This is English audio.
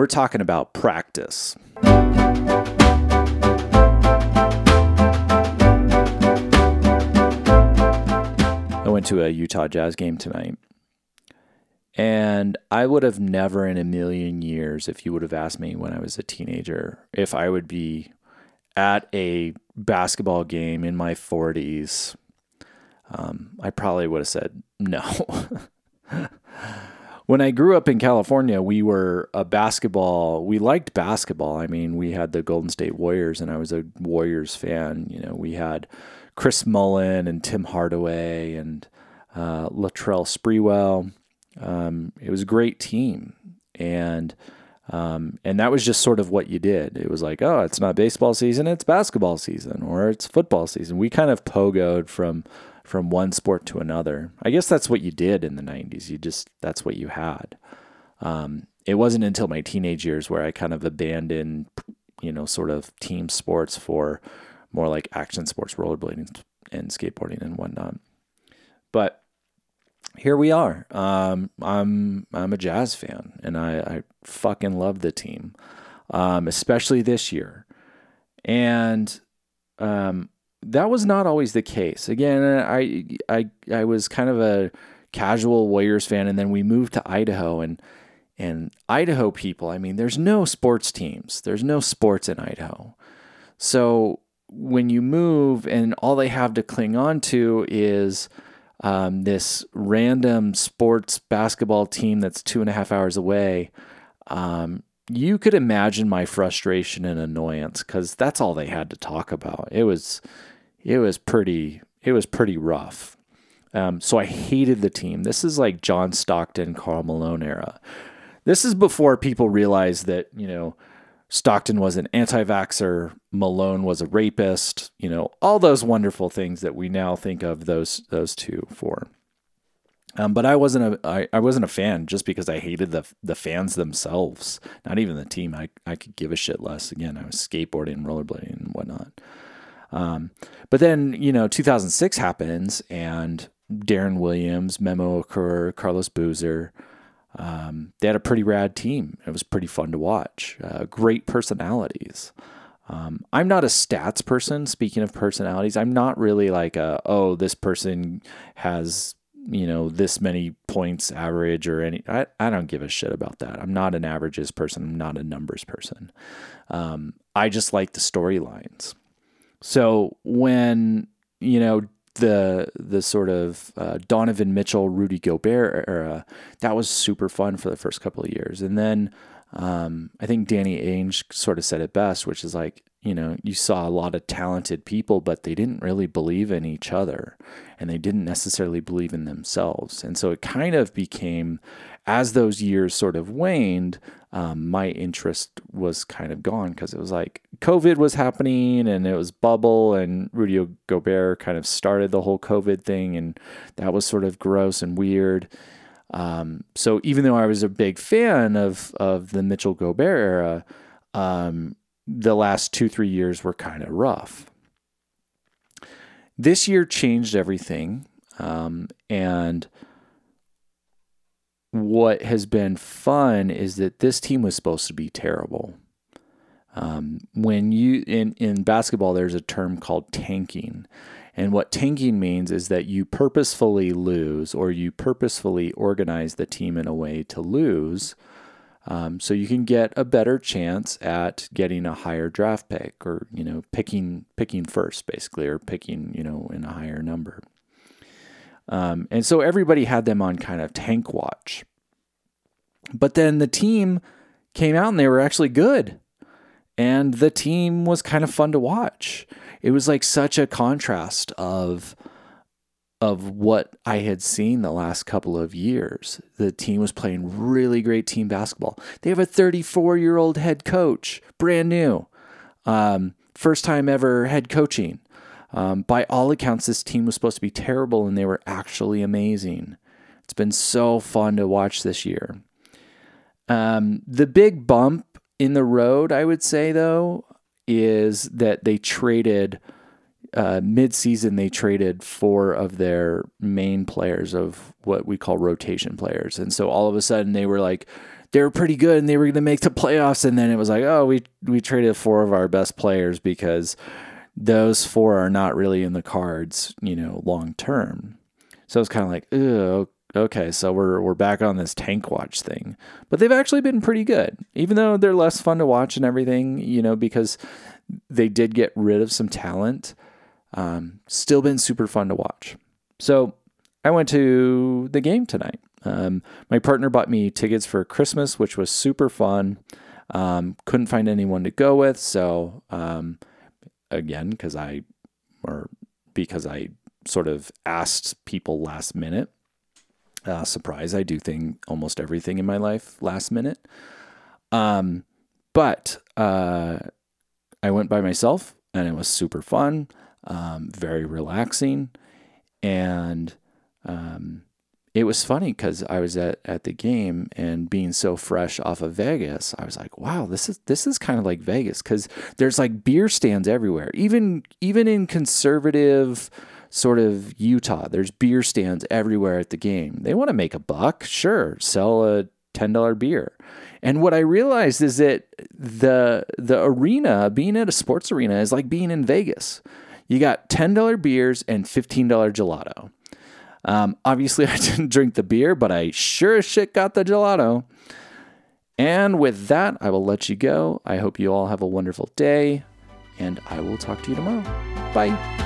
We're talking about practice. I went to a Utah Jazz game tonight. And I would have never in a million years, if you would have asked me when I was a teenager, if I would be at a basketball game in my 40s, um, I probably would have said no. when I grew up in California, we were a basketball. We liked basketball. I mean, we had the Golden State Warriors, and I was a Warriors fan. You know, we had Chris Mullin and Tim Hardaway and uh, Latrell Sprewell. Um, it was a great team, and um, and that was just sort of what you did. It was like, oh, it's not baseball season, it's basketball season, or it's football season. We kind of pogoed from from one sport to another. I guess that's what you did in the '90s. You just that's what you had. Um, it wasn't until my teenage years where I kind of abandoned, you know, sort of team sports for more like action sports, rollerblading and skateboarding and whatnot. But here we are. Um, I'm I'm a jazz fan, and I, I fucking love the team, um, especially this year. And um, that was not always the case. Again, I I I was kind of a casual Warriors fan, and then we moved to Idaho, and and Idaho people. I mean, there's no sports teams. There's no sports in Idaho. So when you move, and all they have to cling on to is um, this random sports basketball team that's two and a half hours away, um, you could imagine my frustration and annoyance because that's all they had to talk about. It was, it was pretty, it was pretty rough. Um, so I hated the team. This is like John Stockton, Karl Malone era. This is before people realized that you know Stockton was an anti vaxxer, Malone was a rapist, you know, all those wonderful things that we now think of those those two for. Um, but I wasn't a I, I wasn't a fan just because I hated the the fans themselves, not even the team. I, I could give a shit less. Again, I was skateboarding, rollerblading, and whatnot. Um, but then you know, 2006 happens, and Deron Williams, Memo Okur, Carlos Boozer, um, they had a pretty rad team. It was pretty fun to watch. Uh, great personalities. Um, I'm not a stats person. Speaking of personalities, I'm not really like a, oh, this person has you know this many points average or any. I, I don't give a shit about that. I'm not an averages person. I'm not a numbers person. Um, I just like the storylines. So when you know the the sort of uh, Donovan Mitchell, Rudy Gobert era, that was super fun for the first couple of years. And then um, I think Danny Ainge sort of said it best, which is like, you know, you saw a lot of talented people, but they didn't really believe in each other and they didn't necessarily believe in themselves. And so it kind of became, as those years sort of waned, um, my interest was kind of gone because it was like COVID was happening and it was bubble and Rudy Gobert kind of started the whole COVID thing and that was sort of gross and weird. Um, so even though I was a big fan of of the Mitchell Gobert era, um, the last two three years were kind of rough. This year changed everything, um, and what has been fun is that this team was supposed to be terrible. Um, when you in in basketball, there's a term called tanking, and what tanking means is that you purposefully lose or you purposefully organize the team in a way to lose, um, so you can get a better chance at getting a higher draft pick or you know picking picking first basically or picking you know in a higher number. Um, and so everybody had them on kind of tank watch. But then the team came out and they were actually good. And the team was kind of fun to watch. It was like such a contrast of of what I had seen the last couple of years. The team was playing really great team basketball. They have a 34 year old head coach, brand new, um, first time ever head coaching. Um, by all accounts, this team was supposed to be terrible, and they were actually amazing. It's been so fun to watch this year. Um, the big bump in the road, I would say, though, is that they traded uh, mid-season. They traded four of their main players of what we call rotation players, and so all of a sudden they were like they were pretty good and they were going to make the playoffs. And then it was like, oh, we we traded four of our best players because those four are not really in the cards, you know, long term. So it's kind of like, oh, okay, so we're we're back on this tank watch thing. But they've actually been pretty good, even though they're less fun to watch and everything, you know, because they did get rid of some talent. Um, still been super fun to watch. So I went to the game tonight. Um, my partner bought me tickets for Christmas, which was super fun. Um, couldn't find anyone to go with, so um, again, because I or because I sort of asked people last minute. Uh, surprise! I do thing almost everything in my life last minute. Um, but uh, I went by myself, and it was super fun, um, very relaxing, and um, it was funny because I was at, at the game and being so fresh off of Vegas, I was like, wow, this is this is kind of like Vegas because there's like beer stands everywhere. Even even in conservative sort of Utah, there's beer stands everywhere at the game. They want to make a buck, sure, sell a ten dollar beer. And what I realized is that the the arena, being at a sports arena, is like being in Vegas. You got ten dollar beers and fifteen dollar gelato. Um, obviously, I didn't drink the beer, but I sure as shit got the gelato. And with that, I will let you go. I hope you all have a wonderful day, and I will talk to you tomorrow. Bye.